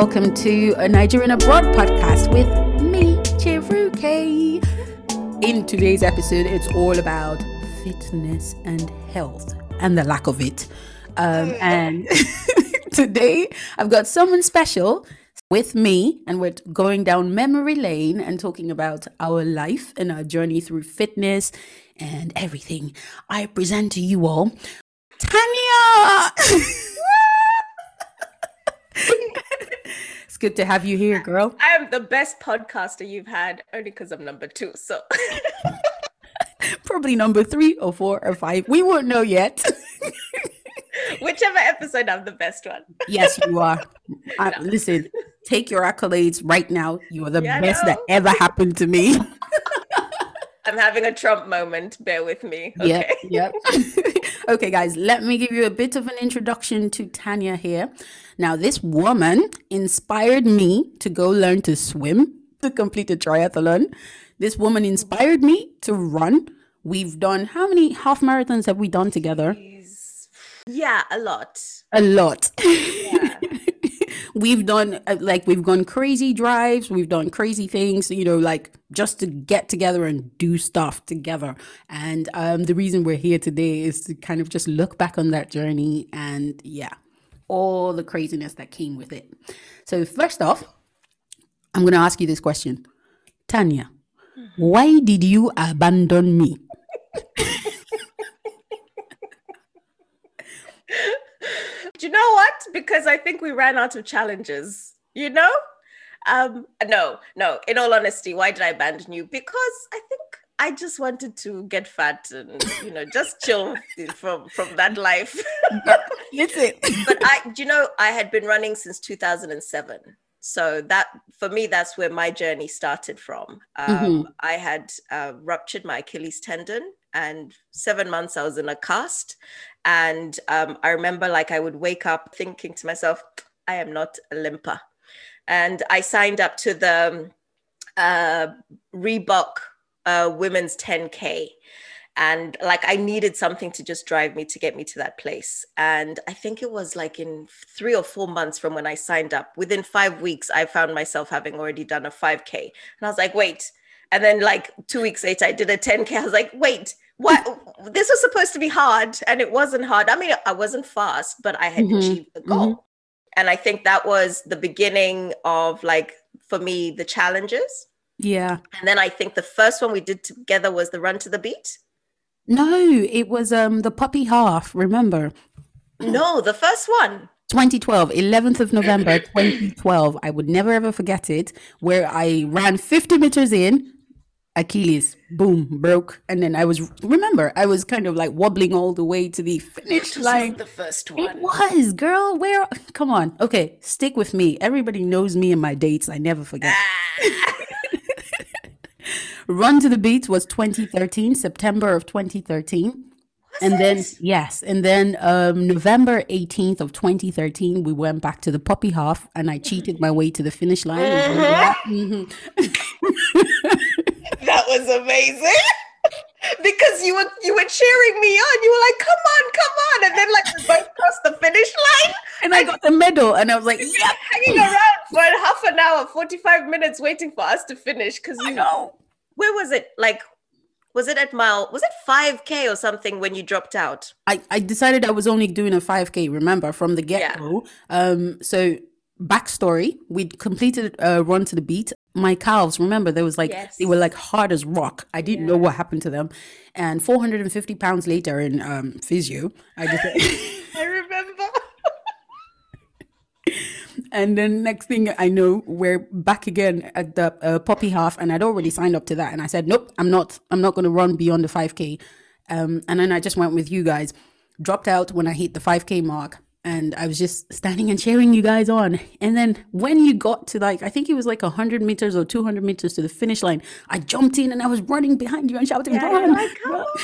Welcome to a Nigerian Abroad podcast with me, Chiruke. In today's episode, it's all about fitness and health and the lack of it. Um, and today, I've got someone special with me, and we're going down memory lane and talking about our life and our journey through fitness and everything. I present to you all Tanya. good to have you here, girl. I am the best podcaster you've had, only because I'm number two. So Probably number three or four or five. We won't know yet. whichever episode, I'm the best one. yes, you are. I, listen, take your accolades right now. You are the Yeah, best that ever happened to me. I'm having a Trump moment. Bear with me. Okay. Yep, yep. Okay, guys, let me give you a bit of an introduction to Tanya here. Now, this woman inspired me to go learn to swim, to complete a triathlon. This woman inspired me to run. We've done how many half marathons have we done together? Yeah, a lot. A lot. We've done uh, like we've gone crazy drives we've done crazy things you know like just to get together and do stuff together. And um the reason we're here today is to kind of just look back on that journey and yeah all the craziness that came with it. So first off i'm going to ask you this question. Tanya why did you abandon me Do you know what? Because I think we ran out of challenges. You know? Um, no, no. In all honesty, why did I abandon you? Because I think I just wanted to get fat and you know just chill from from that life. listen but I, do you know, I had been running since 2007. So that for me, that's where my journey started from. Um, Mhm. I had uh, ruptured my Achilles tendon, and seven months I was in a cast. And um, I remember, like, I would wake up thinking to myself, "I am not a limper," and I signed up to the um, uh, Reebok uh, Women's 10K and like i needed something to just drive me to get me to that place. And i think it was like in three or four months from when i signed up within five weeks i found myself having already done a 5k and i was like wait and then like two weeks later i did a 10k i was like wait what? This was supposed to be hard and it wasn't hard. I mean i wasn't fast but i had Mhm, achieved the goal. And i think that was the beginning of like for me the challenges. Yeah. And then i think the first one we did together was the run to the beat. No it was um the poppy half remember? No, the first one. 2012, 11th of November 2012. I would never ever forget it. Where I ran 50 meters in, Achilles, boom, broke. And then I was, remember, I was kind of like wobbling all the way to the finish line. the first one. It was, girl. Where? Come on. Okay, stick with me. Everybody knows me and my dates. I never forget. Ah. Run to the Beat was 2013, September of 2013. and then yes, and then um, November 18th of 2013, we went back to the poppy half, and I cheated my way to the finish line. Remember uh-huh. mm-hmm. that? Was amazing. because you were you were cheering me on. You were like, "Come on, come on!" And then like we both crossed the finish line, And I got the medal, and I was like, "Yep, hanging around for half an hour, forty five minutes, waiting for us to finish. Because you know." where was it? Like, was it at mile? Was it five k or something when you dropped out? I, I decided I was only doing a 5K, remember, from the get go. Um, so, backstory we'd completed a run to the beat. My calves, remember, there was like, they were like hard as rock. I didn't know what happened to them. And 450 pounds later in um, physio, I just. I remember. And then next thing I know, we're back again at the uh, poppy half, and I'd already signed up to that. And I said, nope, I'm not. I'm not going to run beyond the 5K. Um, and then I just went with you guys. Dropped out when I hit the 5K mark, and I was just standing and cheering you guys on. And then when you got to like, I think it was like 100 meters or 200 meters to the finish line, I jumped in and I was running behind you and shouting, Yeah, "Run!" like, "Come on."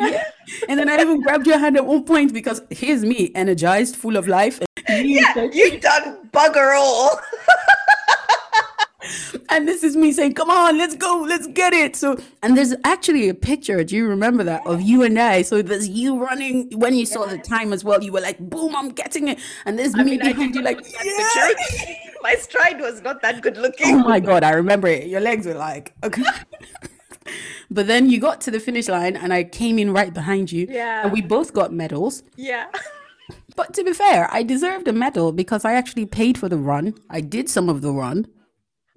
Yeah. And then I even grabbed your hand at one point because here's me, energized, full of life. Yeah, said- you done bugger all. and this is me saying, "Come on, let's go, let's get it." So, and there's actually a picture. Do you remember that of you and I? So there's you running when you saw the time as well. You were like, "Boom, I'm getting it," and there's I me mean, I behind you, like, "Yeah." My stride was not that good looking. Oh my god, I remember it. Your legs were like, okay. but then you got to the finish line, and I came in right behind you. Yeah. and we both got medals. Yeah. But to be fair, I deserved a medal because I actually paid for the run. I did some of the run.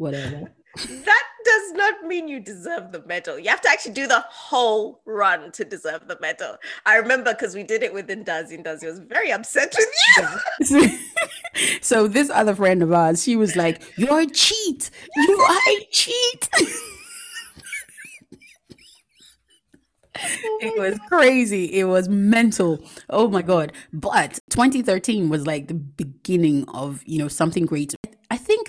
Whatever. That does not mean you deserve the medal. You have to actually do the whole run to deserve the medal. I remember because we did it with Ndazi. Ndazi was very upset with you. so this other friend of ours, she was like, "You're a cheat. You are a cheat." it was crazy. It was mental. Oh my god! But 2013 was like the beginning of you know something great.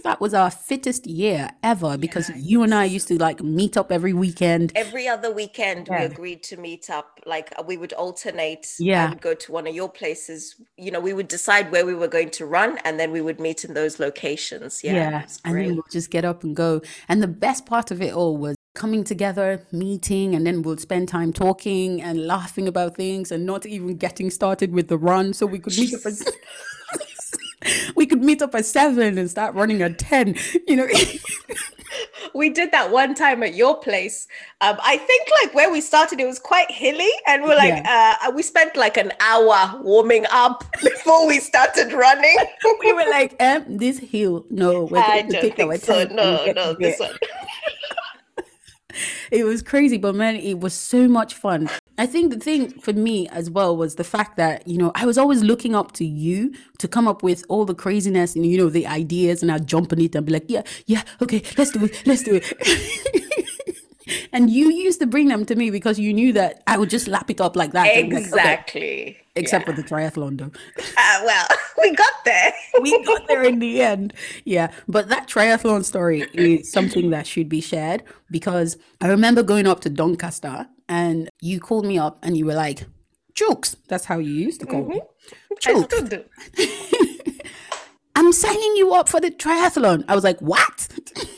Think that was our fittest year ever because you and I used to like meet up every weekend. Every other weekend, we agreed to meet up. Like uh, we would alternate. Yeah. I would go to one of your places. You know, we would decide where we were going to run, and then we would meet in those locations. Yeah, it's and then we'll just get up and go. And the best part of it all was coming together, meeting, and then we'll spend time talking and laughing about things and not even getting started with the run. So we could meet up we could meet up at seven and start running at ten. You know. we did that one time at your place. Um, I think like where we started, it was quite hilly, and we're like, uh, we spent like an hour warming up before we started running. we were like, um, this hill, no, we're I going to take our so. time No, no, this one. it was crazy, but man, it was so much fun. I think the thing for me as well was the fact that, you know, I was always looking up to you to come up with all the craziness and, you know, the ideas, and I'd jump on it and be like, yeah, yeah, okay, let's do it, let's do it. and you used to bring them to me because you knew that I would just lap it up like that. and like, Exactly. Except Yeah. for the triathlon, though. Uh, well, we got there. we got there in the end. Yeah. But that triathlon story is something that should be shared because I remember going up to Doncaster and you called me up and you were like, Jokes. That's how you used to call me. I Jokes. I'm signing you up for the triathlon. I was like, What?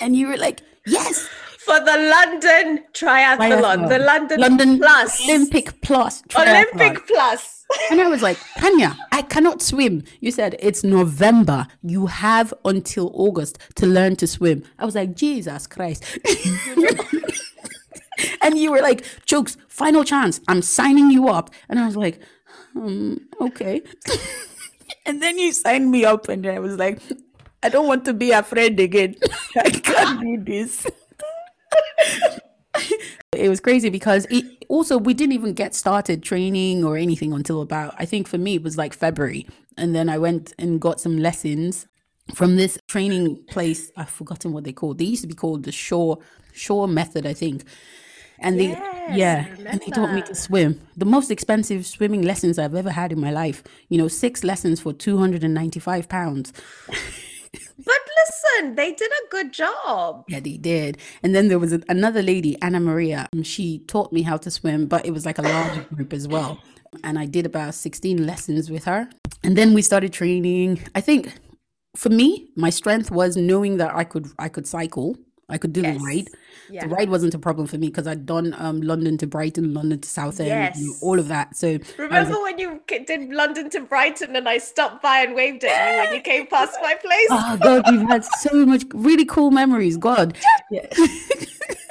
And you were like, Yes. For the London triathlon, the London, London Plus, Olympic Plus. triathlon." Olympic Plus. And I was like, Tanya, I cannot swim. You said it's November. You have until August to learn to swim. I was like, Jesus Christ. and you were like, Jokes, final chance. I'm signing you up. And I was like, um, okay. and then you signed me up, and I was like, I don't want to be afraid again. I can't do this. it was crazy because it also we didn't even get started training or anything until about I think for me it was like February. And then I went and got some lessons from this training place. I've forgotten what they called. They used to be called the Shaw Shaw method I think. And they Yes, yeah and they taught me to swim. The most expensive swimming lessons I've ever had in my life. You know six lessons for 295 pounds But listen, they did a good job. Yeah, they did. And then there was a, another lady, Anna Maria. um, She taught me how to swim, but it was like a large group as well. And I did about 16 lessons with her. And then we started training. I think for me, my strength was knowing that I could I could cycle. I could do Yes. the ride. Yeah. The ride wasn't a problem for me because I'd done um, London to Brighton, London to Southend, Yes. all of that. So was Remember when you did London to Brighton and I stopped by and waved at you when you came past my place? Oh God, we've had so much really cool memories. God. Yeah.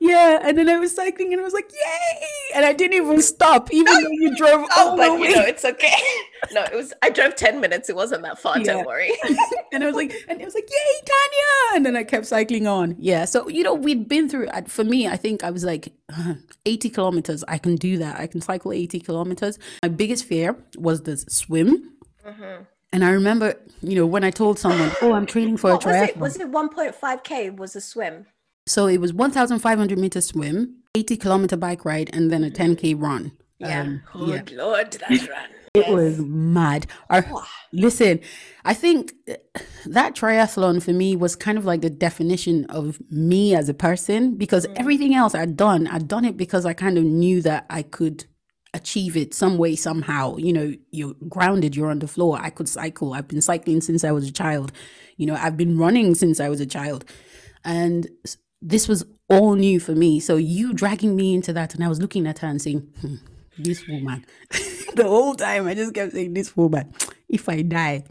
yeah. And then I was cycling and I was like, yay! And I didn't even stop, even though you drove Oh, all but the you know, it's okay. No, it was, I drove 10 minutes. It wasn't that far. Yeah. Don't worry. and I was like, and it was like, yay, Tanya! And then I kept cycling on. Yeah. So, you know, we'd been through, for me, I think I was like 80 kilometers. I can do that. I can cycle 80 kilometers. My biggest fear was the swim. Mm-hmm. And I remember, you know, when I told someone, oh, I'm training for What a was triathlon. it? Was it 1.5K was a swim? So it was 1,500 meter swim, 80 kilometer bike ride, and then a 10k run. Yeah. Um, Good yeah. Lord, that run. It was mad. Listen, I think uh, that triathlon for me was kind of like the definition of me as a person because everything else I'd done, I'd done it because I kind of knew that I could achieve it some way somehow you know you're grounded you're on the floor i could cycle i've been cycling since i was a child you know i've been running since i was a child and this was all new for me so you dragging me into that and i was looking at her and saying hmm, this woman the whole time i just kept saying this woman if i die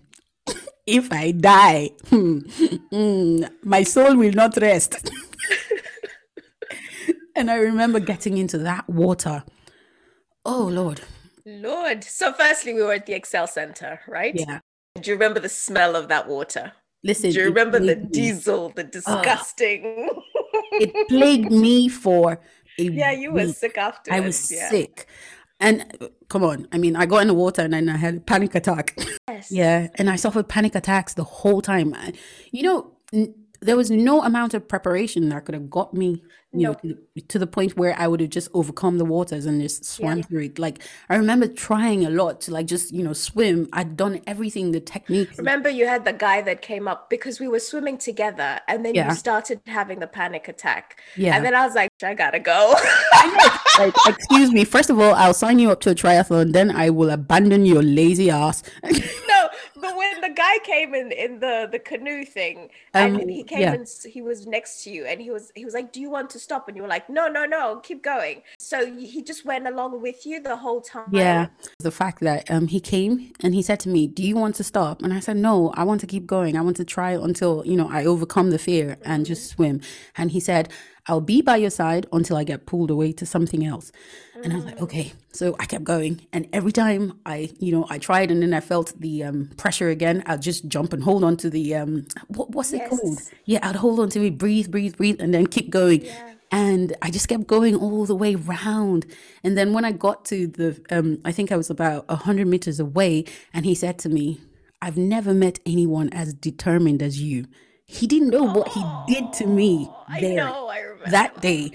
if i die hmm, hmm, my soul will not rest and i remember getting into that water Oh, Lord. Lord. So, firstly, we were at the ExCeL Center, right? Yeah. Do you remember the smell of that water? Listen. Do you remember the diesel, the disgusting? Uh, it plagued me for a Yeah, you were sick after. I was yeah. sick. And come on, I mean, I got in the water and then I had a panic attack. Yes. yeah. And I suffered panic attacks the whole time. You know, there was no amount of preparation that could have got me you no. know to, to, the point where i would have just overcome the waters and just swam yeah. through it. Like i remember trying a lot to like just you know swim. I'd done everything the technique remember you had the guy that came up because we were swimming together and then yeah. you started having the panic attack. Yeah. And then i was like i gotta go. Like excuse me. First of all i'll sign you up to a triathlon. Then i will abandon your lazy ass but when the guy came in in the the canoe thing um, and he came yeah. and he was next to you and he was he was like do you want to stop? And you were like no no no keep going. So he just went along with you the whole time? Yeah. The fact that um he came and he said to me do you want to stop? And i said no i want to keep going. I want to try until you know i overcome the fear and just mm-hmm. swim. And he said I'll be by your side until I get pulled away to something else. And I was like, okay. So I kept going. And every time I, you know, I tried and then I felt the um, pressure again, I'd just jump and hold on to the, um, what, what's it yes. called? Yeah, I'd hold on to it, breathe, breathe, breathe, and then keep going. Yeah. And I just kept going all the way round. And then when I got to the, um, I think I was about 100 meters away, and he said to me, I've never met anyone as determined as you. He didn't know what he did to me there know, that day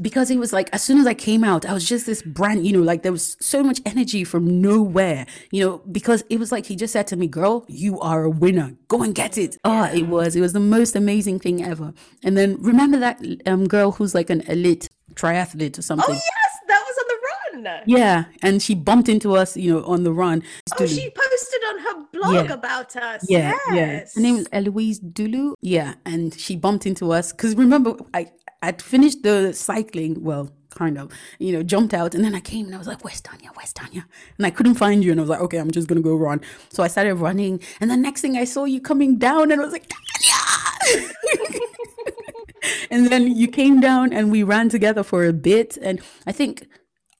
because it was like as soon as I came out, I was just this brand, you know, like there was so much energy from nowhere, you know, because it was like he just said to me, "Girl, you are a winner. Go and get it." Oh, it was, it was the most amazing thing ever. And then remember that um girl who's like an elite triathlete or something. Oh yes, that was on the run. Yeah, and she bumped into us, you know, on the run. Oh, she posted on her blog yeah. about us. Yeah, yes. yeah. Her name is Eloise Dulu. Yeah, and she bumped into us because remember, I I'd finished the cycling. Well, kind of, you know, jumped out and then I came and I was like, Where's Tanya? Where's Tanya? And I couldn't find you. And I was like, Okay, I'm just going to go run. So I started running. And the next thing I saw you coming down and I was like, Tanya! and then you came down and we ran together for a bit. And I think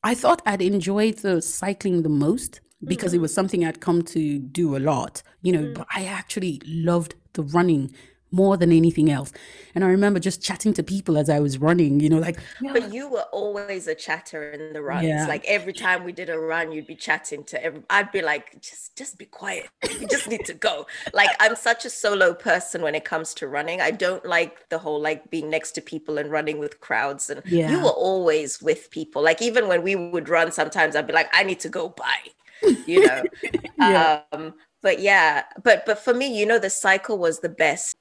I thought I'd enjoyed the cycling the most because mm-hmm. it was something I'd come to do a lot, you know, mm-hmm. but I actually loved the running more than anything else. And I remember just chatting to people as I was running, you know, like. But you were always a chatter in the runs. Yeah. Like every time we did a run, you'd be chatting to every. I'd be like, just, just be quiet. You just need to go. Like I'm such a solo person when it comes to running. I don't like the whole like being next to people and running with crowds. And yeah. you were always with people. Like even when we would run, sometimes I'd be like, I need to go by. You know. yeah. Um, but yeah, but but for me, you know, the cycle was the best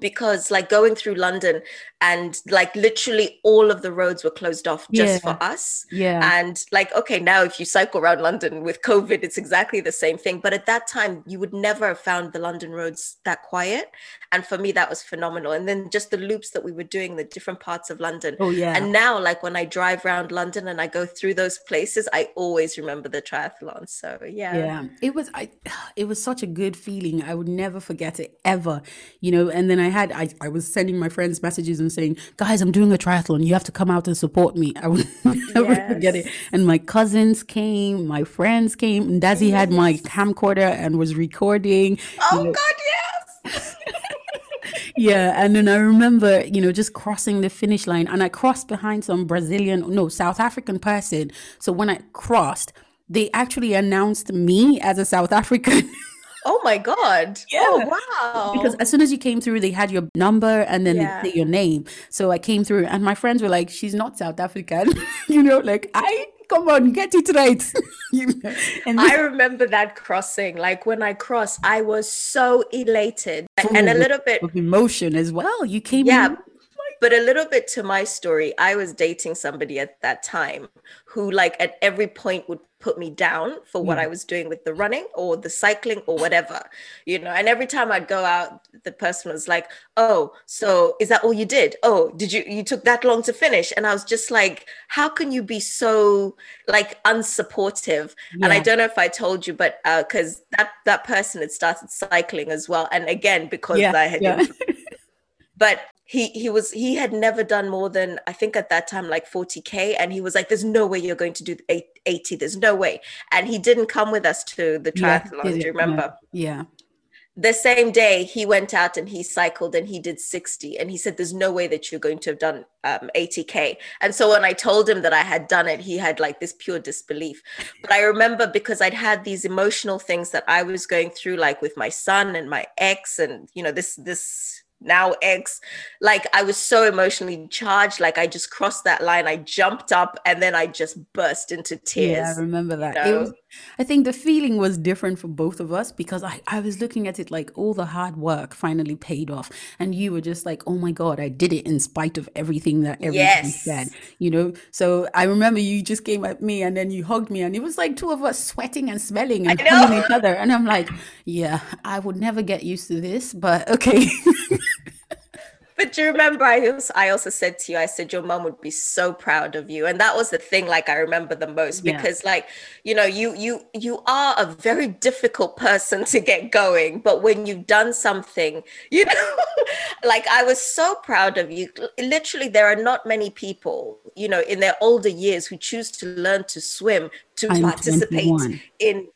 because like going through london and like literally all of the roads were closed off just yeah. for us. Yeah. And like okay now if you cycle around london with covid it's exactly the same thing. But at that time you would never have found the london roads that quiet. And for me that was phenomenal. And then just the loops that we were doing the different parts of london. Oh yeah. And now like when i drive around london and i go through those places i always remember the triathlon. So yeah. Yeah. It was i it was such a good feeling. I would never forget it ever you know? And then i had i, I was sending my friends messages and and saying, guys, I'm doing a triathlon. You have to come out and support me. I would never yes. forget it. And my cousins came, my friends came, and Dazzy yes. had my camcorder and was recording. Oh, you know. God, yes. yeah and then i remember you know just crossing the finish line and i crossed behind some brazilian no south african person so when i crossed they actually announced me as a south african Oh my god! Oh, yeah. Oh wow! Because as soon as you came through, they had your number and then yeah. your name. So I came through, and my friends were like, "She's not South African," you know. Like I come on, get it right. you know? and I remember that crossing. Like when I crossed, I was so elated and a little bit of emotion as well. You came, yeah. In, But a little bit to my story, I was dating somebody at that time who, like, at every point would put me down for what Yeah. I was doing with the running or the cycling or whatever, you know. And every time I'd go out, the person was like, "Oh, so is that all you did? Oh, did you you took that long to finish?" And I was just like, "How can you be so like unsupportive?" And I don't know if I told you, but uh, because that that person had started cycling as well, and again because Yeah, I had yeah. But he he was he had never done more than i think at that time like 40k and he was like there's no way you're going to do 80 there's no way. And he didn't come with us to the triathlon did do you remember? Yeah. the same day he went out and he cycled and he did 60 and he said there's no way that you're going to have done um, 80k and so when i told him that i had done it he had like this pure disbelief. But i remember because i'd had these emotional things that i was going through like with my son and my ex and you know this this now ex like i was so emotionally charged like i just crossed that line i jumped up and then i just burst into tears Yeah, I remember that. you It was, I think the feeling was different for both of us because I, I was looking at it like all the hard work finally paid off. And you were just like, oh my God, I did it in spite of everything that everyone said, you know? So I remember you just came at me and then you hugged me and it was like two of us sweating and smelling and know each other. And I'm like, yeah, I would never get used to this, but okay. But do you remember I also, I also said to you, I said your mom would be so proud of you. And that was the thing like I remember the most Yeah. because like, you know, you you you are a very difficult person to get going, but when you've done something, you know, like I was so proud of you. Literally there are not many people, you know, in their older years who choose to learn to swim to I'm participate 21. in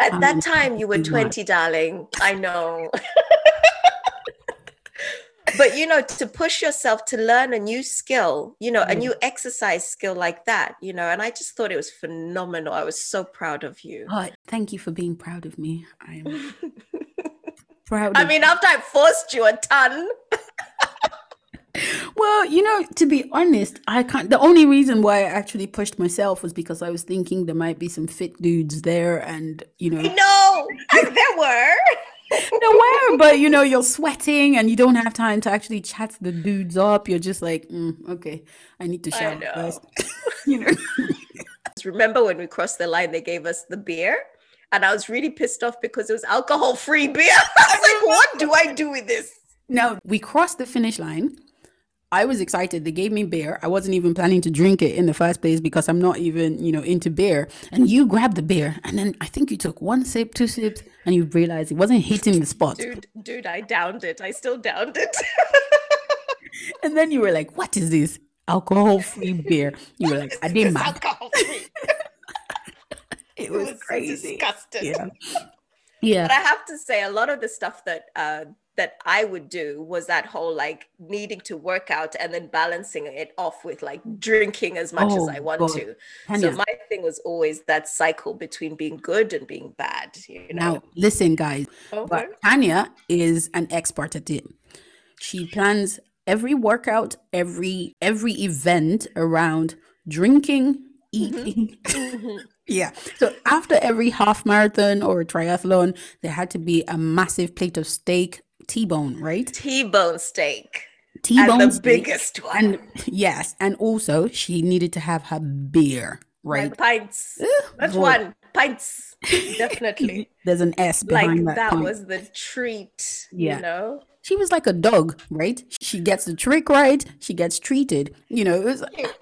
at I'm that time you were 21. 20 darling. I know. but you know to push yourself to learn a new skill you know a mm. new exercise skill like that you know and i just thought it was phenomenal i was so proud of you Oh, thank you for being proud of me. I am proud i mean after i forced you a ton Well, you know, to be honest, I can't. The only reason why I actually pushed myself was because I was thinking there might be some fit dudes there, and you know, no there were were, but you know, you're sweating and you don't have time to actually chat the dudes up. You're just like, mm, okay, I need to shower first. you know, remember when we crossed the line they gave us the beer and i was really pissed off because it was alcohol free beer i was like what do i do with this now we crossed the finish line. I was excited. They gave me beer. I wasn't even planning to drink it in the first place because I'm not even, you know, into beer. And you grabbed the beer, and then I think you took one sip, two sips, and you realized it wasn't hitting the spot. dude dude i downed it i still downed it And then you were like, "What is this alcohol-free beer?" You were like, "I didn't mind." alcohol free It it was crazy. disgusting Yeah, yeah. But I have to say, a lot of the stuff that uh, that I would do was that whole like needing to work out and then balancing it off with like drinking as much Oh, as I want God. to. Tanya. So my thing was always that cycle between being good and being bad. You know. Now, listen, guys. Okay. But Tanya is an expert at it. She plans every workout, every every event around drinking, mm-hmm. eating. Mm-hmm. yeah. So after every half marathon or triathlon, there had to be a massive plate of steak, T-bone, right? T-bone steak. T-bone and the biggest one. And yes, and also she needed to have her beer, right? Like pints. That's one. Pints. Definitely. There's an S behind that, Like that. point. was the treat. Yeah. You know? she was like a dog, right? She gets the trick right, she gets treated. You know, it was. Like,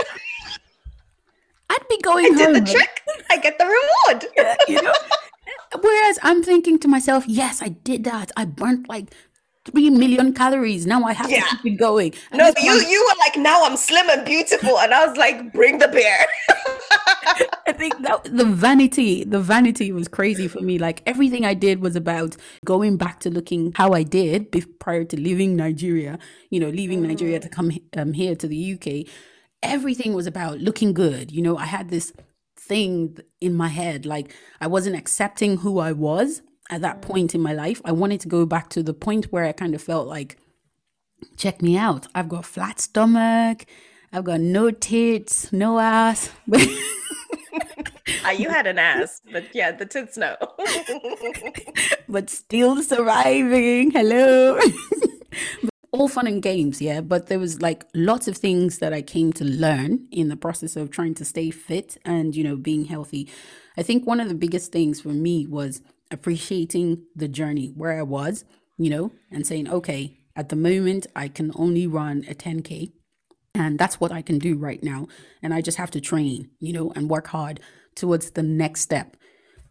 I'd be going I did home, the trick. I get the reward. you know. Whereas I'm thinking to myself, yes, I did that. I burnt like three million calories. Now I have Yeah. to keep it going. And No, you one- you were like, now I'm slim and beautiful, and I was like, bring the beer. I think that the vanity, the vanity was crazy for me. Like everything I did was about going back to looking how I did prior to leaving Nigeria. You know, leaving Nigeria to come um, here to the UK. Everything was about looking good. You know, I had this thing in my head, like I wasn't accepting who I was at that point in my life. I wanted to go back to the point where I kind of felt like, check me out. I've got a flat stomach. I've got no tits, no ass. Ah, you had an ass, but yeah, the tits no. but still surviving. Hello. all fun and games, yeah. But there was like lots of things that I came to learn in the process of trying to stay fit and, you know, being healthy. I think one of the biggest things for me was appreciating the journey where I was, you know, and saying, okay, at the moment, I can only run a 10K. And that's what I can do right now. And I just have to train, you know, and work hard towards the next step.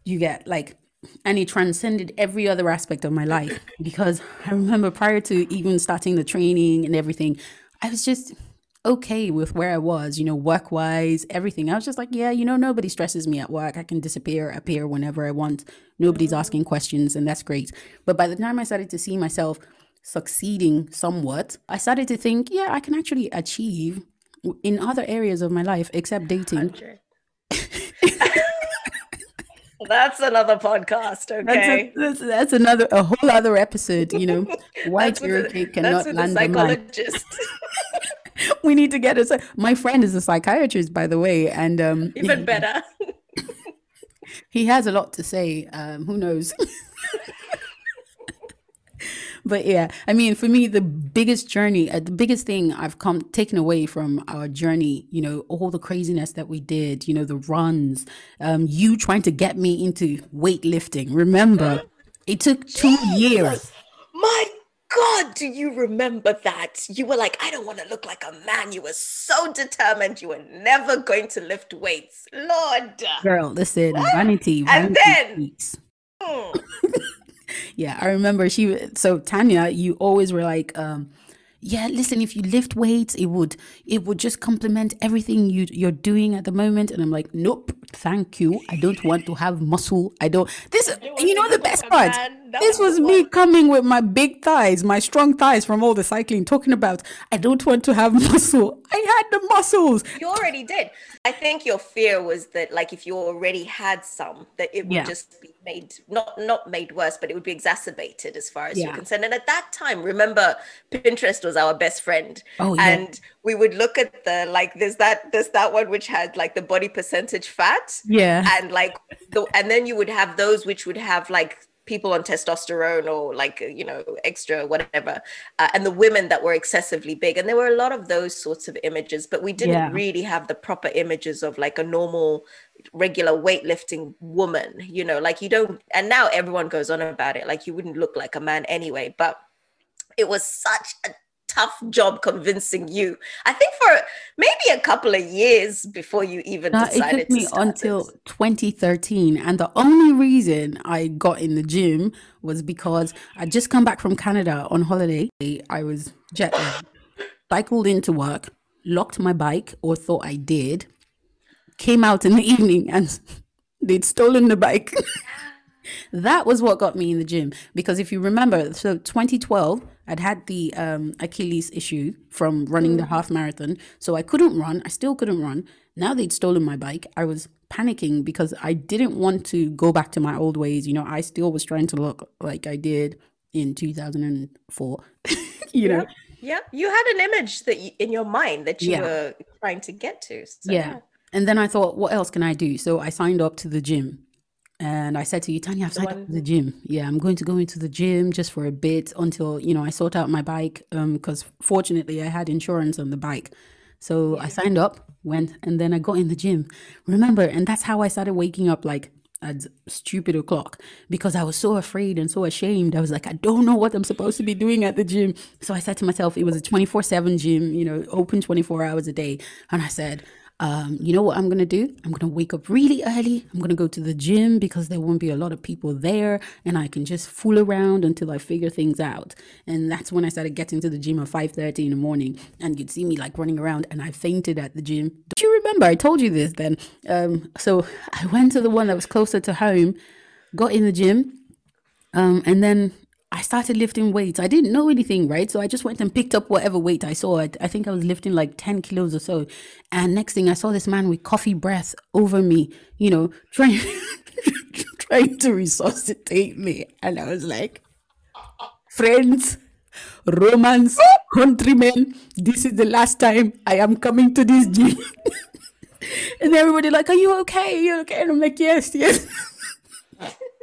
You get like, and it transcended every other aspect of my life because I remember prior to even starting the training and everything, I was just okay with where I was, you know, work wise, everything. I was just like, yeah, you know, nobody stresses me at work. I can disappear, appear whenever I want. Nobody's asking questions, and that's great. But by the time I started to see myself succeeding somewhat, I started to think, yeah, I can actually achieve in other areas of my life except dating. That's another podcast, okay? That's, a, that's, that's, another a whole other episode. You know, why Cherokee cannot land a man. we need to get it. My friend is a psychiatrist, by the way, and um, even better. he has a lot to say. Um, who knows? but yeah, I mean, for me, the biggest journey, uh, the biggest thing I've come taken away from our journey, you know, all the craziness that we did, you know, the runs, um, you trying to get me into weightlifting. Remember, it took two years. My God, do you remember that? You were like, I don't want to look like a man. You were so determined. You were never going to lift weights. Lord. Girl, listen, vanity. vanity and then. Hmm. yeah, I remember she, so Tanya, you always were like, um, yeah listen if you lift weights it would it would just complement everything you you're doing at the moment and i'm like nope thank you i don't want to have muscle i don't this you know the best part this was me coming with my big thighs my strong thighs from all the cycling talking about i don't want to have muscle. I had the muscles. You already did. I think your fear was that like if you already had some that it would yeah. just be made not not made worse but it would be exacerbated as far as yeah. you're concerned. And at that time remember pinterest was our best friend. Oh, yeah. and we would look at the like there's that there's that one which had like the body percentage fat. Yeah. And like the and then you would have those which would have like people on testosterone or like you know extra whatever uh, and the women that were excessively big and there were a lot of those sorts of images but we didn't yeah. really have the proper images of like a normal regular weightlifting woman you know like you don't and now everyone goes on about it like you wouldn't look like a man anyway but it was such a tough job convincing you. I think for maybe a couple of years before you even no, decided it took me until 2013, and the only reason I got in the gym was because I just come back from Canada on holiday. I was jet lagged, cycled into work, locked my bike, or thought I did, came out in the evening, and they'd stolen the bike. that was what got me in the gym because if you remember so 2012 I'd had the um, Achilles issue from running the mm. half marathon, so I couldn't run. I still couldn't run. Now they'd stolen my bike. I was panicking because I didn't want to go back to my old ways. You know, I still was trying to look like I did in 2004. you know. Yeah, you had an image that you, in your mind that you yeah. were trying to get to. So, yeah. yeah. And then I thought, what else can I do? So I signed up to the gym and I said to you, Tanya, I've signed up to the gym. Yeah, I'm going to go into the gym just for a bit until, you know, I sort out my bike. Um, because fortunately I had insurance on the bike. So yeah. I signed up, went, and then I got in the gym. Remember, and that's how I started waking up like at stupid o'clock because I was so afraid and so ashamed. I was like, I don't know what I'm supposed to be doing at the gym. So I said to myself, it was a 24 7 gym, you know, open 24 hours a day. And I said, um, you know what I'm going to do? I'm going to wake up really early. I'm going to go to the gym because there won't be a lot of people there and I can just fool around until I figure things out. And that's when I started getting to the gym at 5:30 in the morning and you'd see me like running around and I fainted at the gym. Don't you remember? I told you this then. Um, so I went to the one that was closer to home, got in the gym, um, and then I started lifting weights. I didn't know anything, right? So I just went and picked up whatever weight I saw. I, I, think I was lifting like 10 kilos or so. And next thing I saw this man with coffee breath over me, you know, trying trying to resuscitate me. And I was like, friends, romance, countrymen, this is the last time I am coming to this gym. and everybody like, are you okay? Are you okay? And I'm like, yes, yes.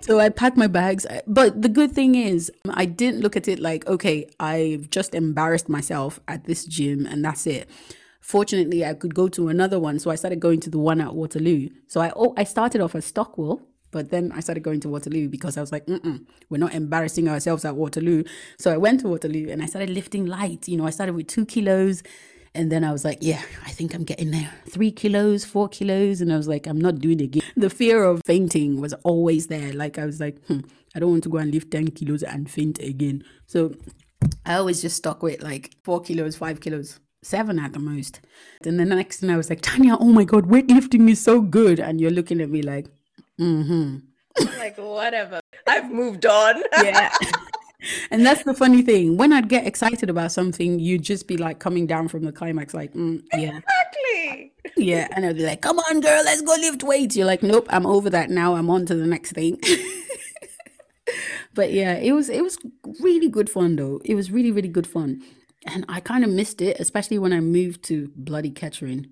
So I packed my bags. But the good thing is, I didn't look at it like, okay, I've just embarrassed myself at this gym and that's it. Fortunately, I could go to another one. So I started going to the one at Waterloo. So I, oh, I started off at Stockwell, but then I started going to Waterloo because I was like, we're not embarrassing ourselves at Waterloo. So I went to Waterloo and I started lifting light. You know, I started with two kilos and then I was like, yeah, I think I'm getting there. Three kilos, four kilos. And I was like, I'm not doing it again. The fear of fainting was always there. Like, I was like, hmm, I don't want to go and lift 10 kilos and faint again. So I always just stuck with like four kilos, five kilos, seven at the most. And then the next thing I was like, Tanya, oh my God, weightlifting is so good. And you're looking at me like, mm hmm. like, whatever. I've moved on. yeah. and that's the funny thing. When I'd get excited about something, you'd just be like coming down from the climax, like, mm, yeah. Exactly. Yeah. And I'd be like, come on, girl, let's go lift weights. You're like, nope, I'm over that now. I'm on to the next thing. but yeah, it was it was really good fun though. It was really, really good fun. And I kind of missed it, especially when I moved to bloody Kettering.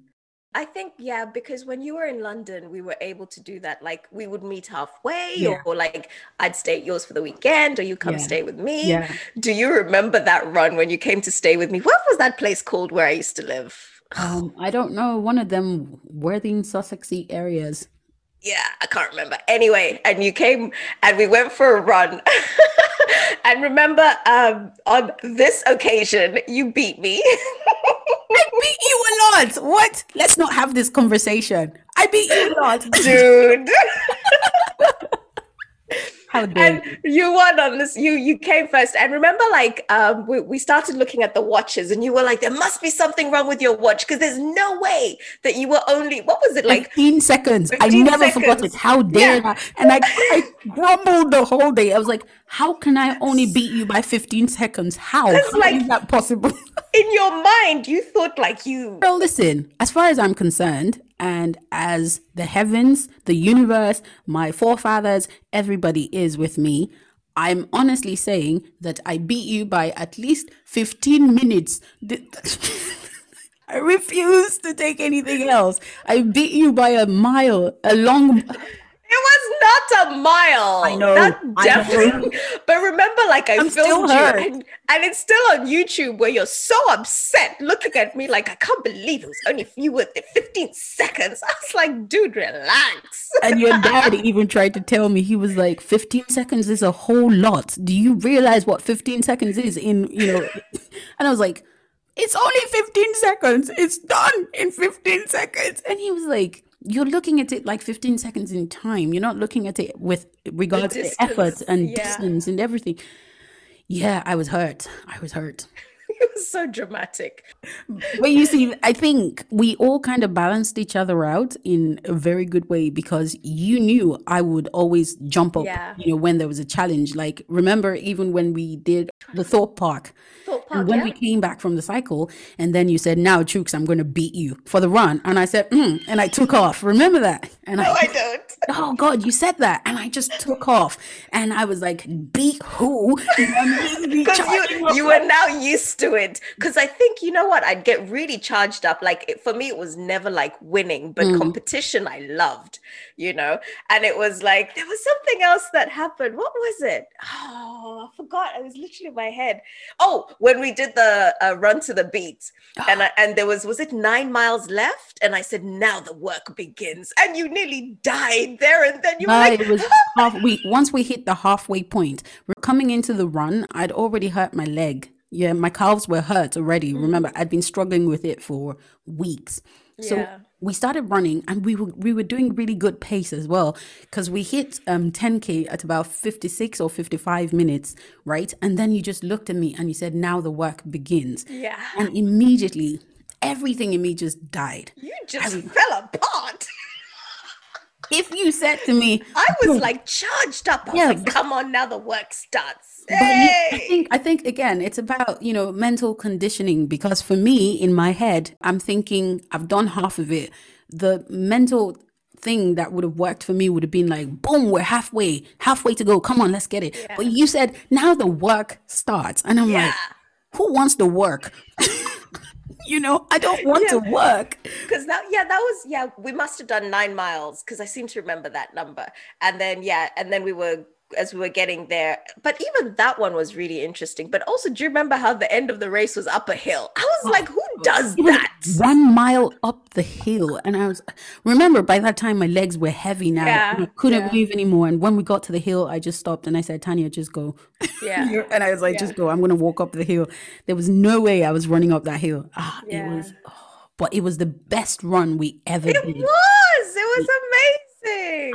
I think yeah, because when you were in London, we were able to do that. Like we would meet halfway, Yeah. or, like I'd stay at yours for the weekend, or you come Yeah. stay with me. Yeah. Do you remember that run when you came to stay with me? What was that place called where I used to live? Um, I don't know, one of them Worthing Sussexy areas. Yeah, I can't remember. Anyway, and you came and we went for a run. and remember, um, on this occasion, you beat me. I beat you a lot. What? Let's not have this conversation. I beat you a lot. Dude. How dare and you? won on this you you came first and remember like um we, we started looking at the watches and you were like there must be something wrong with your watch because there's no way that you were only what was it like 15 seconds. I 15 never forgot seconds. it. How dare Yeah. I? And I, I grumbled the whole day. I was like, how can I only beat you by 15 seconds? How? How like- is that possible? in your mind you thought like you Well, listen, as far as I'm concerned, and as the heavens, the universe, my forefathers, everybody is with me, I'm honestly saying that I beat you by at least 15 minutes. I refuse to take anything else. I beat you by a mile, a long. It was not a mile I know, That I know. definitely but remember like i I'm filmed you and, and it's still on youtube where you're so upset looking at me like i can't believe it was only you were 15 seconds i was like dude relax And your dad even tried to tell me, he was like, 15 seconds is a whole lot. Do you realize what 15 seconds is in, you know? And I was like, it's only 15 seconds. It's done in 15 seconds. And he was like, you're looking at it like 15 seconds in time. You're not looking at it with regards to effort and yeah. distance and everything. Yeah, I was hurt. I was hurt. it was so dramatic But you see, I think we all kind of balanced each other out in a very good way because you knew I would always jump up, Yeah. you know, when there was a challenge. Like, remember, even when we did the Thorpe Park, Thought Park, when yeah? we came back from the cycle, and then you said, Now, Chooks, I'm going to beat you for the run. And I said, mm, and I took off. Remember that? And no i don't oh God, you said that. And I just took off. And I was like, Beat who? And I'm immediately because you you were now used to it because i think you know what i'd get really charged up like it, for me it was never like winning but Mm. competition i loved you know and it was like there was something else that happened what was it oh i forgot it was literally in my head oh when we did the uh, run to the beat and I, and there was was it nine miles left and i said now the work begins and you nearly died there and then you No, like it was half. We once we hit the halfway point, we're coming into the run. I'd already hurt my leg. Yeah, my calves were hurt already. Mm. Remember, I'd been struggling with it for weeks. So Yeah. we started running, and we were we were doing really good pace as well because we hit um 10k at about 56 or 55 minutes, right? And then you just looked at me and you said, "Now the work begins." yeah And immediately, everything in me just died. you just fell apart If you said to me, I was like charged up. I was Yeah, like, come on, now the work starts. But you, I think I think again, it's about you know mental conditioning because for me in my head, I'm thinking I've done half of it. The mental thing that would have worked for me would have been like, boom, we're halfway, halfway to go. Come on, let's get it. But you said now the work starts, and I'm Yeah. like, who wants the work? you know, I don't want Yeah. to work. Because that, yeah, that was, yeah, we must have done nine miles because I seem to remember that number. And then, yeah, and then we were, as we were getting there, but even that one was really interesting. But also, do you remember how the end of the race was up a hill? I was like, who does that? one mile up the hill. And I was, remember, by that time, my legs were heavy now. Yeah, I couldn't yeah. move anymore. And when we got to the hill, I just stopped and I said, Tanya, just go. Yeah. and I was like, just go. I'm going to walk up the hill. There was no way I was running up that hill. Ah, it was, oh, but it was the best run we ever did. It did. was, it was amazing.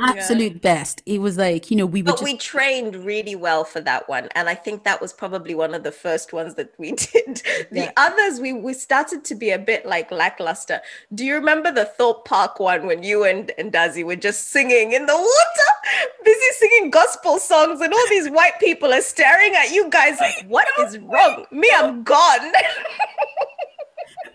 Absolute best. It was like, you know, we were But just we trained really well for that one. And I think that was probably one of the first ones that we did. The Yeah. others, we, we started to be a bit like lackluster. Do you remember the Thorpe Park one when you and, and Dazzy were just singing in the water, busy singing gospel songs, and all these white people are staring at you guys like, what is wrong? Me, I'm gone.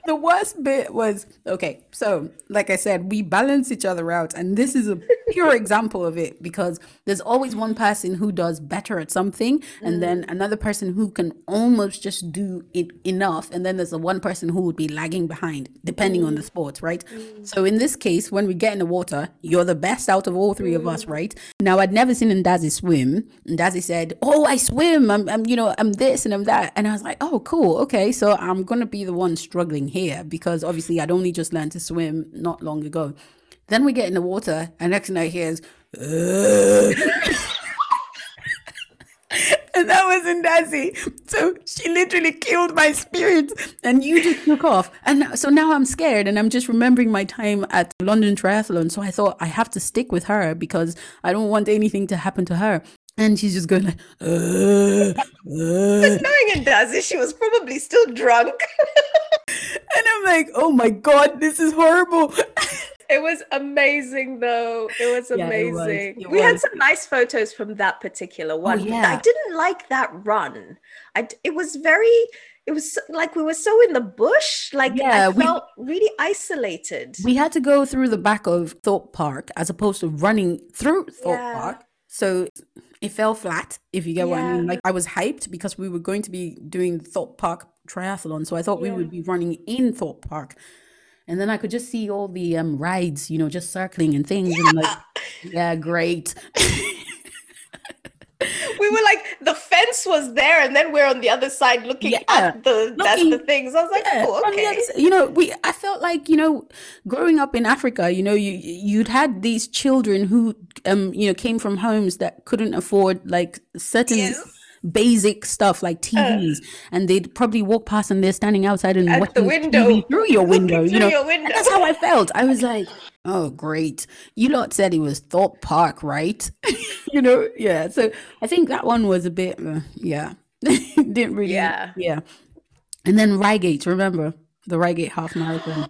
the worst bit was okay so like i said we balance each other out and this is a pure example of it because there's always one person who does better at something and then mm. another person who can almost just do it enough and then there's the one person who would be lagging behind depending on the mm. sport right? Mm. So in this case when we get in the water you're the best out of all three of us right? Now i'd never seen Ndazi swim Ndazi said oh i swim I'm, I'm you know i'm this and i'm that and i was like oh cool okay so i'm gonna be the one struggling here because obviously i'd only just learned to swim not long ago then we get in the water and next thing i hear is and that was Ndazi. So she literally killed my spirit, and you just took off. And so now I'm scared, and I'm just remembering my time at London Triathlon. So I thought I have to stick with her because I don't want anything to happen to her. And she's just going like, "Ugh, ugh." Knowing in she was probably still drunk. and I'm like, oh my god, this is horrible. It was amazing, though. It was Yeah, it was. amazing. It we had some nice photos from that particular oh, one. but I didn't like that run. I it was very. It was like we were so in the bush. Like Yeah, I we- felt really isolated. We had to go through the back of Thorpe Park as opposed to running through Thorpe Yeah. Park. So it fell flat, if you get what I mean. Like I was hyped because we were going to be doing Thorpe Park triathlon. So I thought we would be running in Thorpe Park. And then I could just see all the um rides, you know, just circling and things. And like, yeah, great. we were like the fence was there, and then we're on the other side looking Yeah, at the at the things. I was like, Yeah, oh, okay. other you know, we I felt like you know, growing up in Africa, you know, you you'd had these children who um you know came from homes that couldn't afford like certain Yes. Uh. basic stuff like TVs, and they'd probably walk past and they're standing outside and At the window, TV through your looking window, you know. window. that's how I felt. I was like, oh great, you lot said it was Thorpe Park, right? you know, yeah. So I think that one was a bit, uh, yeah, didn't really, Yeah. yeah. And then Reigate, remember the Reigate half marathon?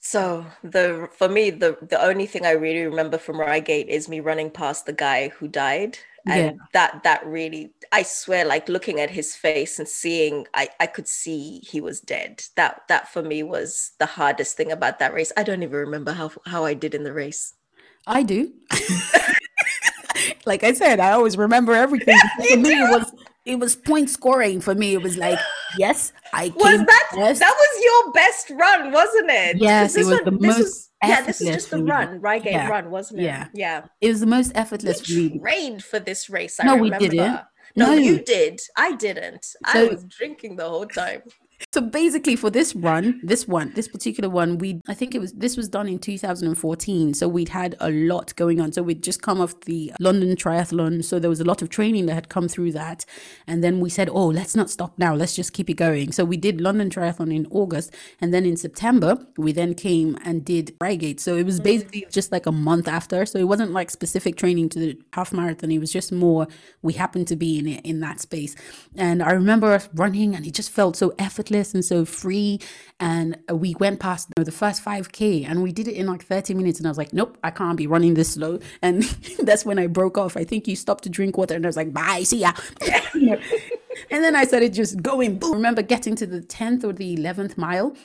So the for me the the only thing I really remember from Reigate is me running past the guy who died, and Yeah. that that really I swear like looking at his face and seeing I I could see he was dead. That that for me was the hardest thing about that race. I don't even remember how how I did in the race. I do. like I said, I always remember everything. for me, it was it was point scoring. For me, it was like, yes, I Was that first. that was your best run, wasn't it? Yes, it this was the this most was- yeah, this is just the run, Reigate Yeah, run, wasn't it? yeah. yeah. it was the most effortless We trained for this race. I No, we remember. didn't. No, No. you did. I didn't. I was drinking the whole time. So basically, for this run, this one, this particular one, we I think it was this was done in 2014. So we'd had a lot going on. So we'd just come off the London Triathlon, so there was a lot of training that had come through that, and then we said, oh, let's not stop now. Let's just keep it going. So we did London Triathlon in August, and then in September we then came and did Reigate. So it was mm. basically just like a month after. So it wasn't like specific training to the half marathon. It was just more we happened to be in it in that space. And I remember us running, and it just felt so effortless and so free. And we went past you know, the first 5K and we did it in like 30 minutes. And I was like, nope, I can't be running this slow. And that's when I broke off. I think you stopped to drink water and I was like, bye, see ya. And then I started just going. Boom. I remember getting to the 10th or the 11th mile.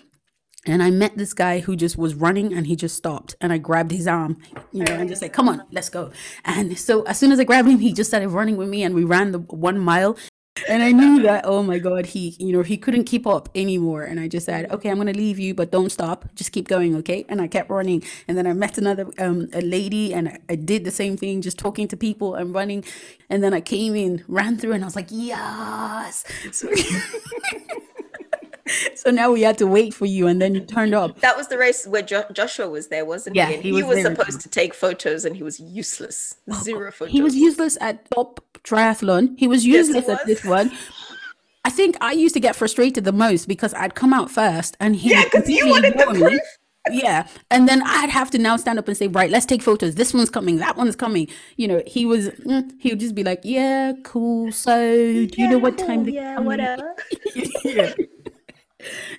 And I met this guy who just was running and he just stopped and I grabbed his arm, you know, and just said, come on, let's go. And so as soon as I grabbed him, he just started running with me and we ran the one mile. And I knew that, oh my God, he, you know, he couldn't keep up anymore. And I just said, okay, I'm going to leave you, but don't stop. Just keep going. Okay. And I kept running. And then I met another, um, a lady and I, I did the same thing, just talking to people and running. And then I came in, ran through and I was like, yes. So, so now we had to wait for you and then you turned up. That was the race where jo- Joshua was there, wasn't Yeah, he? And he he was was, supposed to take photos and he was useless. Zero photos. He was useless at Thorpe triathlon. He was Yes, he useless at this one. I think I used to get frustrated the most because I'd come out first and he Yeah, would 'cause you wanted the proof. Yeah. And then I'd have to now stand up and say, right, let's take photos. This one's coming. That one's coming. You know, he was, mm, he would just be like, yeah, cool. So do you know what time Yeah, whatever. yeah.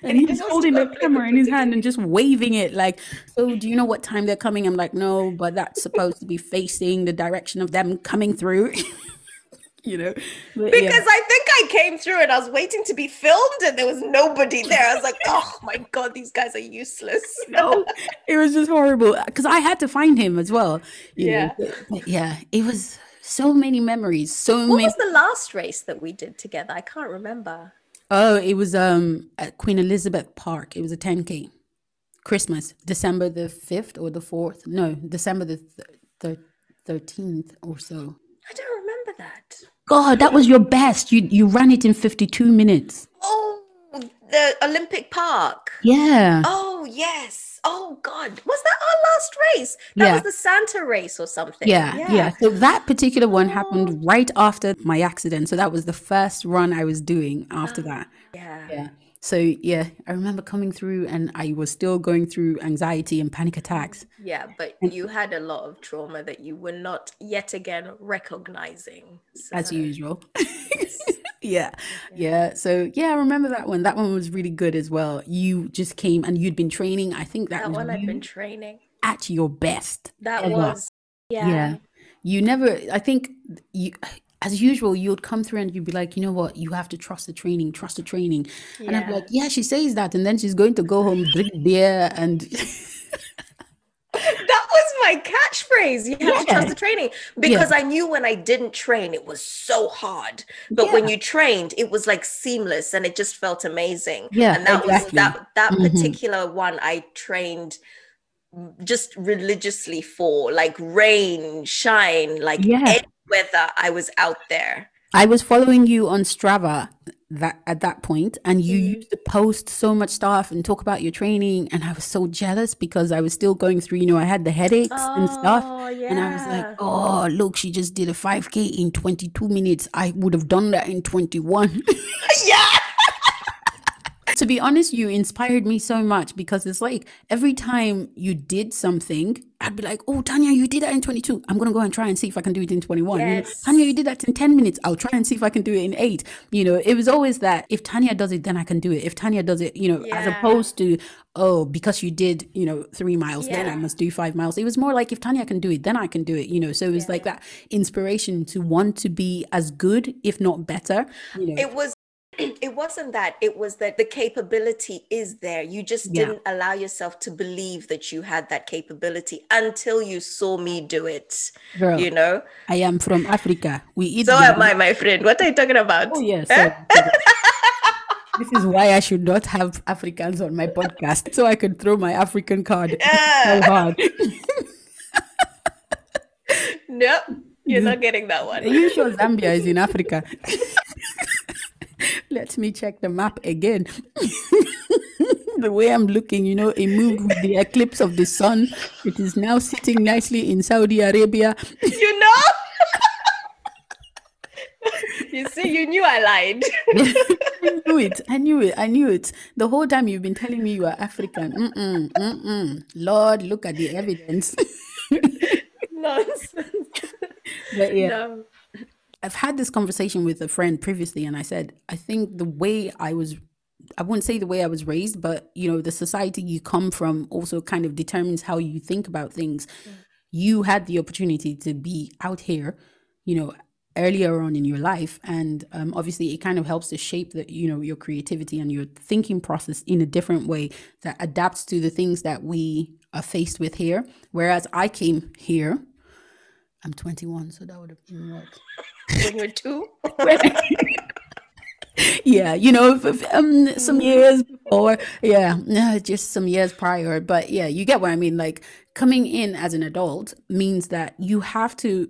And he's holding the camera in his hand and just waving it like, so do you know what time they're coming? I'm like, no, but that's supposed to be facing the direction of them coming through. you know? But Because yeah. I think I came through and I was waiting to be filmed and there was nobody there. I was like, oh my God, these guys are useless. no, it was just horrible because I had to find him as well. you know. Yeah. But- but yeah, it was so many memories, so What many. was the last race that we did together? I can't remember. Oh, it was um at Queen Elizabeth Park. It was a 10k, Christmas, December the fifth or the fourth. No, December the th- thirteenth or so. I don't remember that. God, that was your best. You you ran it in 52 minutes. Oh, the Olympic Park. Yeah. Oh, yes. Oh, God. Was that our last race? That Yeah. was the Santa race or something. Yeah, yeah. So that particular one happened oh. right after my accident. So that was the first run I was doing after ah, that. Yeah. Yeah. So yeah, I remember coming through and I was still going through anxiety and panic attacks. Yeah, but you had a lot of trauma that you were not yet again recognizing. So, as usual. yeah, yeah. So yeah, I remember that one. That one was really good as well. You just came and you'd been training. I think that, that was one I've been training. at your best. That ever. was, yeah. yeah. You never. I think you. As usual, you'd come through and you'd be like, you know what, you have to trust the training, trust the training. And I'd be like, yeah, she says that. And then she's going to go home, drink beer, and That was my catchphrase. You have to Yeah. trust the training because I knew when I didn't train, it was so hard. But when you trained, it was like seamless and it just felt amazing. Yeah, and that exactly. was that that Mhm. particular one I trained just religiously for, like rain, shine, like Yeah. any weather. I was out there. I was following you on Strava that at that point, and you Mhm. used to post so much stuff and talk about your training, and I was so jealous because I was still going through. You know, I had the headaches and stuff, Oh, yeah. and I was like, "Oh, look, she just did a 5k in 22 minutes. I would have done that in 21." yeah. To be honest, you inspired me so much because it's like every time you did something, I'd be like, "Oh, Tanya, you did that in 22. I'm gonna go and try and see if I can do it in 21." You know, Yes. Tanya, you did that in 10 minutes. I'll try and see if I can do it in eight. You know, it was always that if Tanya does it, then I can do it. If Tanya does it, you know, as opposed to oh, because you did, you know, three miles, then I must do five miles. It was more like if Tanya can do it, then I can do it. You know, so it was like that inspiration to want to be as good, if not better. You know, it was it wasn't that it was that the capability is there you just Yeah. didn't allow yourself to believe that you had that capability until you saw me do it girl, you know I am from Africa. We eat. so am i my friend what are you talking about Oh yes. Eh? this is why I should not have Africans on my podcast, so I could throw my African card so Ah, hard. no you're not getting that one Are you sure Zambia is in Africa? Let me check the map again. the way I'm looking, you know, it moved with the eclipse of the sun. It is now sitting nicely in Saudi Arabia. you know you see you knew i lied I knew it. I knew it. I knew it. The whole time you've been telling me you are African. Mm-mm, mm-mm. Lord, look at the evidence. nonsense But yeah. no I've had this conversation with a friend previously, and I said, I think the way I was, I wouldn't say the way I was raised, but you know, the society you come from also kind of determines how you think about things. You had the opportunity to be out here, you know, earlier on in your life, and um, obviously, it kind of helps to shape the, you know, your creativity and your thinking process in a different way that adapts to the things that we are faced with here. Whereas I came here. I'm 21, so that would have been what when you're two yeah, you know, um, some years before, yeah, just some years prior. But yeah, you get what I mean. Like coming in as an adult means that you have to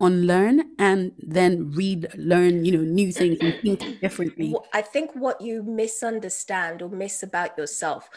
unlearn and then read, learn, you know, new things and think differently. I think what you misunderstand or miss about yourself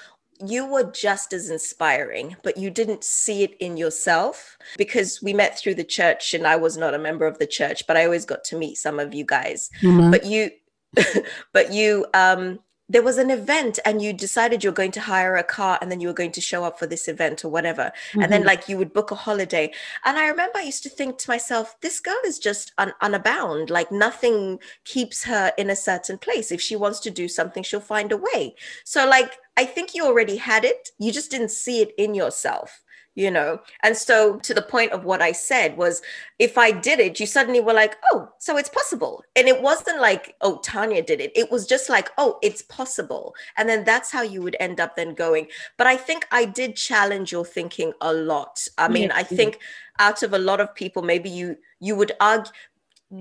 you were just as inspiring, but you didn't see it in yourself because we met through the church and I was not a member of the church, but I always got to meet some of you guys. Mm-hmm. But you, but you, um, there was an event and you decided you're going to hire a car and then you were going to show up for this event or whatever. Mm-hmm. and then mm-hmm. like you would book a holiday. And i remember i used to think to myself this girl is just un- unabound. Like nothing keeps her in a certain place. If she wants to do something she'll find a way. So like i think you already had it. You just didn't see it in yourself you know? And so to the point of what i said was if i did it you suddenly were like oh so it's possible. And it wasn't like oh tanya did it. It was just like oh it's possible. And then that's how you would end up then going. But i think i did challenge your thinking a lot. I mean i mm-hmm. think out of a lot of people maybe you you would argue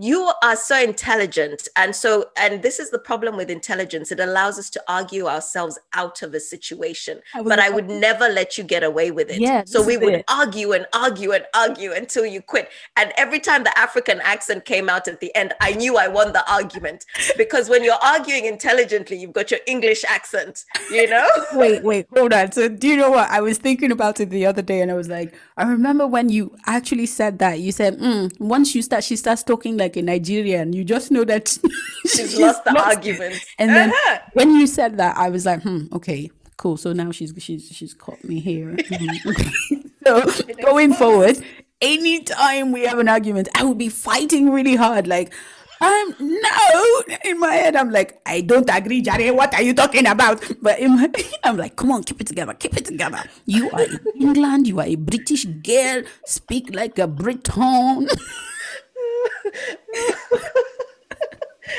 you are so intelligent and so and this is the problem with intelligence. It allows us to argue ourselves out of a situation I but i would never let you get away with it. Yeah, so we would it. argue and argue and argue until you quit. And every time the african accent came out at the end i knew i won the argument. Because when you're arguing intelligently you've got your english accent you know? Wait wait hold on. So do you know what? I was thinking about it the other day and i was like i remember when you actually said that. You said mm, once you start she starts talking like a Nigerian. You just know that she's, she's lost the lost argument. And then uh-huh. when you said that, I was like, hmm, okay, cool. So now she's she's she's caught me here. Mm-hmm. so going forward, anytime we have an argument, I will be fighting really hard, like. Um, no, in my head, I'm like, I don't agree, Jare. What are you talking about? But in my, I'm like, come on, keep it together, keep it together. You are in England, you are a British girl, speak like a Briton.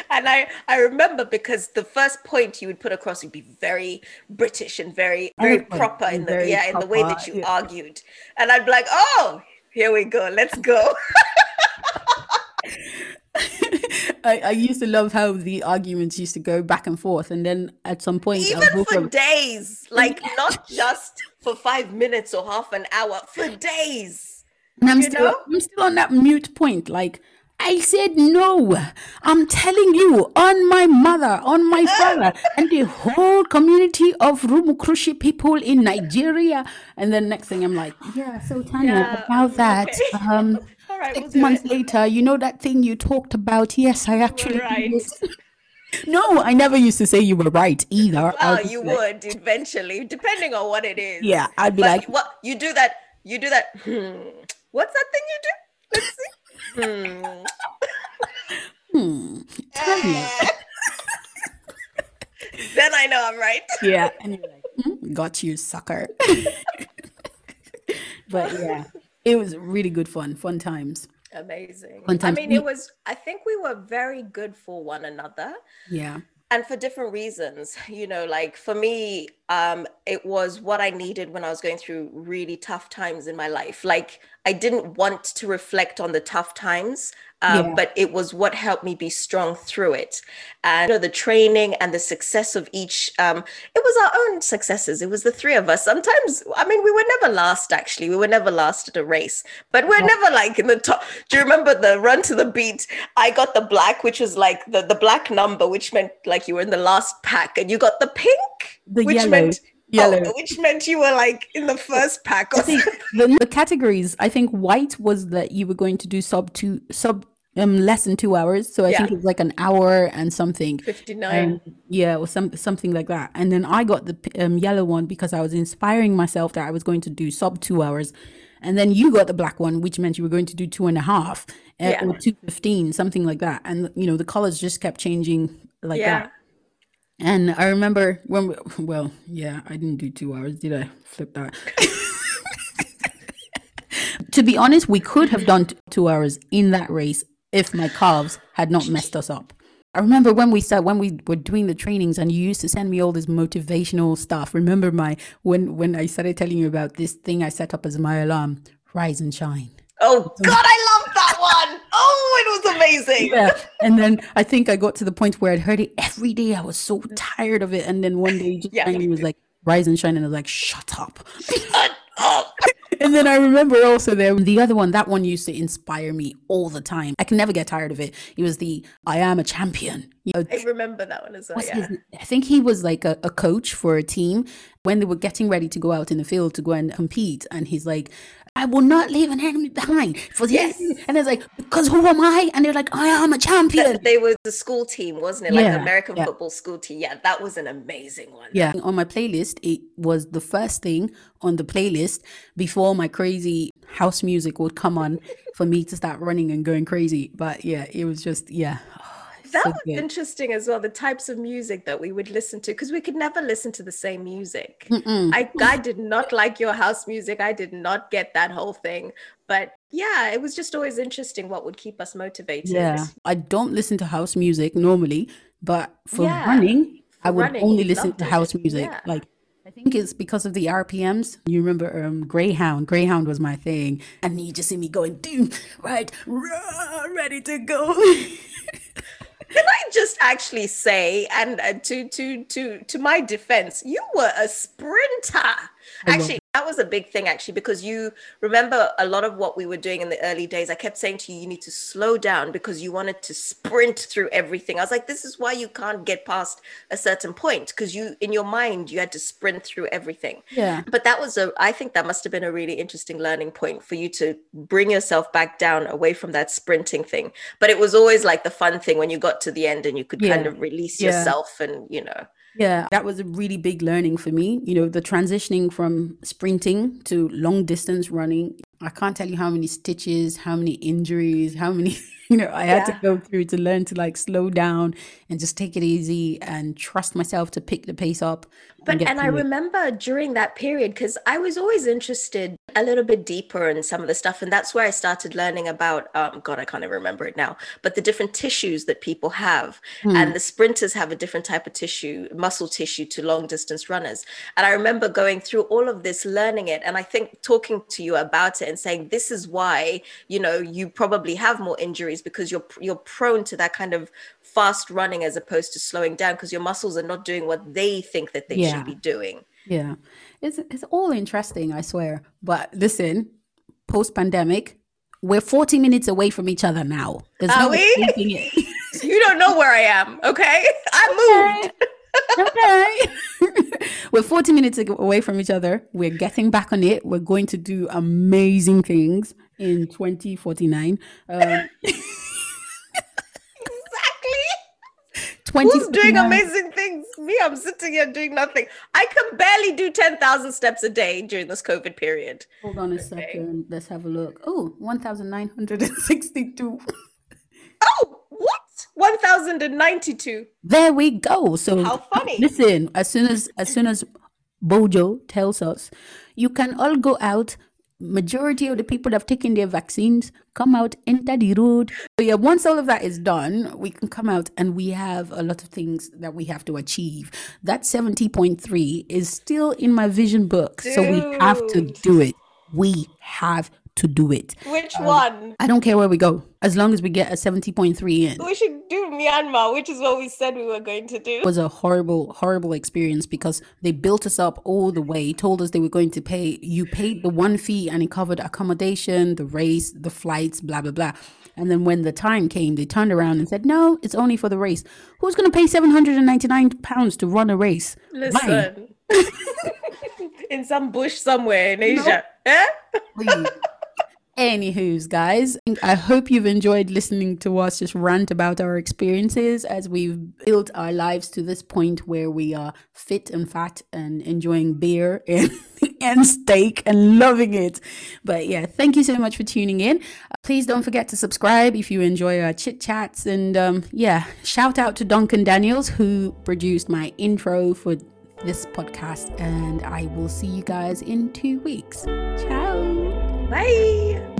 And I, I remember because the first point you would put across would be very British and very very proper in the yeah in the way that you yeah. argued, and I'd be like, oh, here we go, let's go. I, I used to love how the arguments used to go back and forth, and then at some point, even for days, like not just for five minutes or half an hour, for days. And I'm still, know? I'm still on that mute point, like I said no. I'm telling you, on my mother, on my father, and the whole community of Rumukurushi people in Nigeria. And then next thing I'm like, yeah, so Tanya, yeah, about that. Okay. Um, right, 6 we'll months it. later, you know that thing you talked about? Yes, I actually right. No, I never used to say you were right either. Well, you like, would eventually, depending on what it is. Yeah, I'd be but like, what you do that? You do that. Hmm, what's that thing you do? Let's see. Hmm. hmm. then I know I'm right. Yeah. And you're like, mm, got you, sucker. but yeah, it was really good fun, fun times. Amazing. Fun times. I mean, it was, I think we were very good for one another. Yeah and for different reasons you know like for me um it was what i needed when i was going through really tough times in my life. Like i didn't want to reflect on the tough times um, yeah. but it was what helped me be strong through it and you know, the training and the success of each um, it was our own successes it was the three of us sometimes i mean we were never last actually we were never last at a race but we're yeah. never like in the top do you remember the run to the beat i got the black which was like the, the black number which meant like you were in the last pack and you got the pink the which yellow. meant yellow. Oh, which meant you were like in the first pack. the, the, categories, I think white was that you were going to do sub two, sub um less than two hours. So i yeah. think it was like an hour and something. 59 yeah or some something like that. And then i got the um, yellow one because i was inspiring myself that i was going to do sub two hours. And then you got the black one which meant you were going to do two and a half uh, yeah. or 215 something like that. And you know the colors just kept changing like yeah. that. And i remember when we, well yeah i didn't do two hours did i? Flip that. To be honest we could have done two hours in that race if my calves had not messed us up. I remember when we started, when we were doing the trainings and you used to send me all this motivational stuff. Remember my when when I started telling you about this thing I set up as my alarm, rise and shine. Oh God, I love that one. Oh, it was amazing. Yeah. And then I think I got to the point where I'd heard it every day. I was so tired of it. And then one day just Yeah. finally was like, rise and shine. And I was like, shut up. And then I remember also there the other one, that one used to inspire me all the time. I can never get tired of it. It was the I am a champion. You know, I remember that one as well. Yeah. his- I think he was like a, a coach for a team when they were getting ready to go out in the field to go and compete. And he's like, I will not leave an enemy behind for the Yes. enemy." And it's like, because who am I? And they're like, I am a champion. They were the school team, wasn't it? Like Yeah, American yeah. football school team. Yeah, that was an amazing one. Yeah. On my playlist, it was the first thing on the playlist before my crazy house music would come on for me to start running and going crazy. But yeah, it was just, yeah. That so was good. interesting as well. The types of music that we would listen to because we could never listen to the same music. I, I did not like your house music. I did not get that whole thing. But yeah, it was just always interesting what would keep us motivated. Yeah. I don't listen to house music normally, but for Yeah, running, I would running, only listen to house music. Yeah. Like, I think it's because of the RPMs. You remember um, Greyhound? Greyhound was my thing. And you just see me going, doom, right, rah, ready to go. Can I just actually say, and uh, to to to to my defense, you were a sprinter. Actually, that was a big thing, actually, because you remember a lot of what we were doing in the early days. I kept saying to you, you need to slow down because you wanted to sprint through everything. I was like, this is why you can't get past a certain point because you, in your mind, you had to sprint through everything. yeah. But that was a, I think that must have been a really interesting learning point for you to bring yourself back down away from that sprinting thing. But it was always like the fun thing when you got to the end and you could kind of release Yeah. yourself and, you know, Yeah, that was a really big learning for me. You know, the transitioning from sprinting to long distance running. I can't tell you how many stitches, how many injuries, how many, you know, I had to go through to learn to like slow down and just take it easy and trust myself to pick the pace up. But get and I it. remember during that period because I was always interested a little bit deeper in some of the stuff, and that's where I started learning about. Um, God, I can't even remember it now. But the different tissues that people have, Hmm. and the sprinters have a different type of tissue, muscle tissue, to long distance runners. And I remember going through all of this, learning it, and I think talking to you about it and saying this is why you know you probably have more injuries because you're you're prone to that kind of fast running as opposed to slowing down because your muscles are not doing what they think that they Yeah. should be doing. Yeah. It's it's all interesting, I swear. But listen, post pandemic, we're 40 minutes away from each other now. There's Are no we? it. You don't know where I am, okay? I moved. okay. we're 40 minutes away from each other. We're getting back on it. We're going to do amazing things in 2049. Um, Exactly. 20, Who's doing amazing things? Me, I'm sitting here doing nothing. I can barely do 10,000 steps a day during this COVID period. Hold on a second. Let's have a look. Oh, 1,962. Oh, what? 1,092. There we go. So How funny. Listen, as soon as as soon as Bojo tells us, you can all go out. Majority of the people that have taken their vaccines come out, enter the road. So yeah, once all of that is done, we can come out and we have a lot of things that we have to achieve. That 70.3 is still in my vision book. So we have to do it. We have to do it. Which one? I don't care where we go, as long as we get a 70.3 in. We should do Myanmar, which is what we said we were going to do. It was a horrible, horrible experience because they built us up all the way, told us they were going to pay. You paid the one fee and it covered accommodation, the race, the flights, blah, blah, blah. And then when the time came, they turned around and said, no, it's only for the race. Who's going to pay £799 to run a race? Why? Listen. in some bush somewhere in Asia. Eh? Anywho's, guys, I hope you've enjoyed listening to us just rant about our experiences as we've built our lives to this point where we are fit and fat and enjoying beer and, and steak and loving it. But yeah, thank you so much for tuning in. Please don't forget to subscribe if you enjoy our chit chats. And um, yeah, shout out to Duncan Daniels who produced my intro for this podcast. And I will see you guys in two weeks. Ciao. Bye.